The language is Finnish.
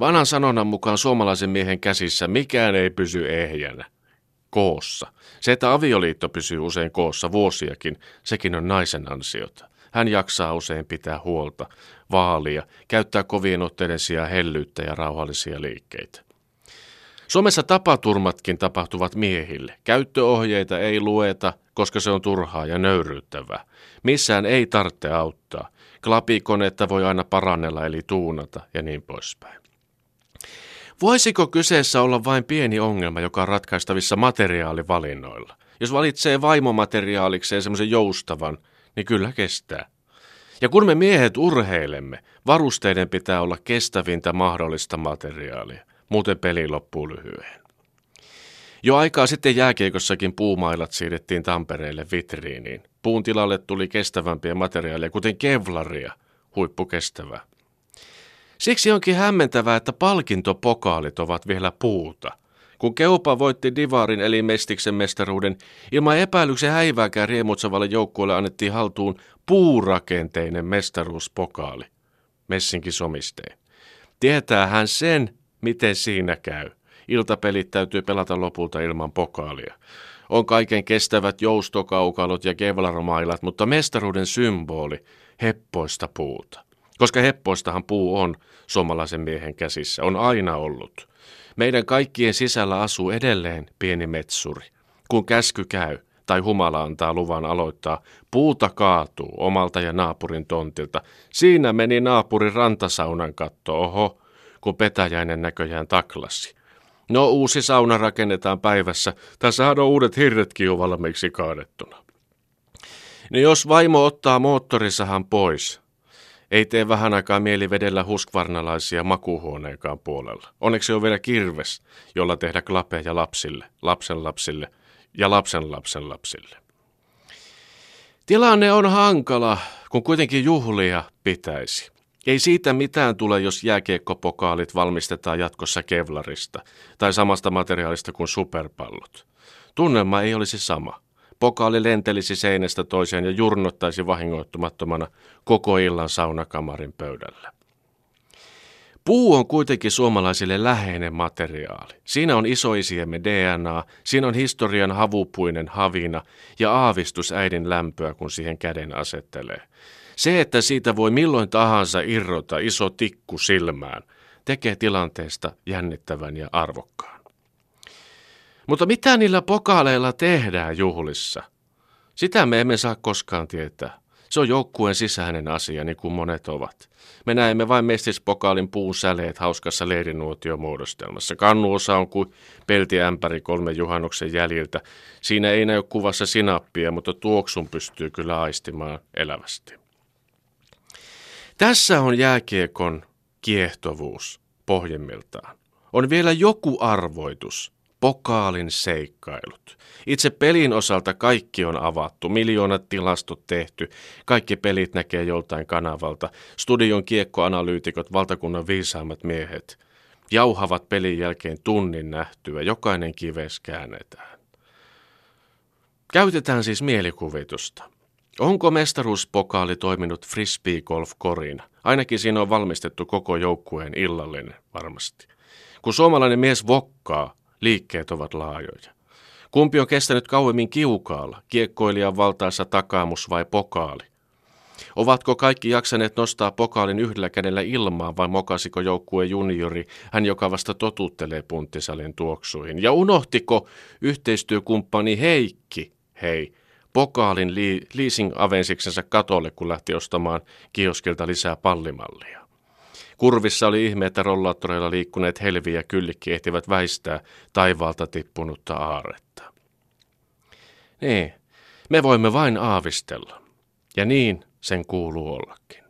Vanhan sanonnan mukaan suomalaisen miehen käsissä mikään ei pysy ehjänä. Koossa. Se, että avioliitto pysyy usein koossa vuosiakin, sekin on naisen ansiota. Hän jaksaa usein pitää huolta, vaalia, käyttää kovien otteiden sijaan hellyyttä ja rauhallisia liikkeitä. Suomessa tapaturmatkin tapahtuvat miehille. Käyttöohjeita ei lueta, koska se on turhaa ja nöyryyttävää. Missään ei tarvitse auttaa. Klapikonetta voi aina parannella eli tuunata ja niin poispäin. Voisiko kyseessä olla vain pieni ongelma, joka on ratkaistavissa materiaalivalinnoilla? Jos valitsee vaimomateriaalikseen semmoisen joustavan, niin kyllä kestää. Ja kun me miehet urheilemme, varusteiden pitää olla kestävintä mahdollista materiaalia. Muuten peli loppuu lyhyen. Jo aikaa sitten jääkiekossakin puumailat siirrettiin Tampereelle vitriiniin. Puun tilalle tuli kestävämpiä materiaaleja, kuten kevlaria, huippukestävää. Siksi onkin hämmentävää, että palkintopokaalit ovat vielä puuta. Kun Keupa voitti Divarin eli Mestiksen mestaruuden, ilman epäilyksen häivääkään riemutsavalle joukkueelle annettiin haltuun puurakenteinen mestaruuspokaali. Messinkin somisteen. Tietää hän sen, miten siinä käy. Iltapelit täytyy pelata lopulta ilman pokaalia. On kaiken kestävät joustokaukalot ja kevlarmailat, mutta mestaruuden symboli, heppoista puuta. Koska heppoistahan puu on suomalaisen miehen käsissä, on aina ollut. Meidän kaikkien sisällä asuu edelleen pieni metsuri. Kun käsky käy, tai humala antaa luvan aloittaa, puuta kaatuu omalta ja naapurin tontilta. Siinä meni naapurin rantasaunan katto, oho, kun petäjäinen näköjään taklasi. No uusi sauna rakennetaan päivässä. Tässähän on uudet hirretkin jo valmiiksi kaadettuna. No jos vaimo ottaa moottorisahan pois, ei tee vähän aikaa mieli vedellä huskvarnalaisia makuhuoneenkaan puolella. Onneksi on vielä kirves, jolla tehdä klapeja lapsille, lapsen lapsille ja lapsen lapsen lapsille. Tilanne on hankala, kun kuitenkin juhlia pitäisi. Ei siitä mitään tule, jos jääkiekkopokaalit valmistetaan jatkossa kevlarista tai samasta materiaalista kuin superpallot. Tunnelma ei olisi sama. Pokaali lentelisi seinästä toiseen ja jurnottaisi vahingoittumattomana koko illan saunakamarin pöydällä. Puu on kuitenkin suomalaisille läheinen materiaali. Siinä on isoisiemme DNA, siinä on historian havupuinen havina ja aavistus äidin lämpöä, kun siihen käden asettelee. Se, että siitä voi milloin tahansa irrota iso tikku silmään, tekee tilanteesta jännittävän ja arvokkaan. Mutta mitä niillä pokaaleilla tehdään juhlissa? Sitä me emme saa koskaan tietää. Se on joukkueen sisäinen asia, niin kuin monet ovat. Me näemme vain mestispokaalin puun säleet hauskassa leirinuotiomuodostelmassa. Kannuosa on kuin peltiämpäri kolme juhannuksen jäljiltä. Siinä ei näy kuvassa sinappia, mutta tuoksun pystyy kyllä aistimaan elävästi. Tässä on jääkiekon kiehtovuus pohjimmiltaan. On vielä joku arvoitus, pokaalin seikkailut. Itse pelin osalta kaikki on avattu, miljoonat tilastot tehty, kaikki pelit näkee joltain kanavalta, studion kiekkoanalyytikot, valtakunnan viisaammat miehet, jauhavat pelin jälkeen tunnin nähtyä, jokainen kives käännetään. Käytetään siis mielikuvitusta. Onko mestaruuspokaali toiminut frisbee-golf-korina? Ainakin siinä on valmistettu koko joukkueen illallinen varmasti. Kun suomalainen mies vokkaa, liikkeet ovat laajoja. Kumpi on kestänyt kauemmin kiukaalla, kiekkoilijan valtaessa takaamus vai pokaali? Ovatko kaikki jaksaneet nostaa pokaalin yhdellä kädellä ilmaan vai mokasiko joukkue juniori, hän joka vasta totuttelee punttisalin tuoksuihin? Ja unohtiko yhteistyökumppani Heikki, hei, pokaalin li- leasing-avensiksensa katolle, kun lähti ostamaan kioskilta lisää pallimallia. Kurvissa oli ihme, että rollaattoreilla liikkuneet helvi ja kyllikki ehtivät väistää taivaalta tippunutta aaretta. Niin, me voimme vain aavistella. Ja niin sen kuuluu ollakin.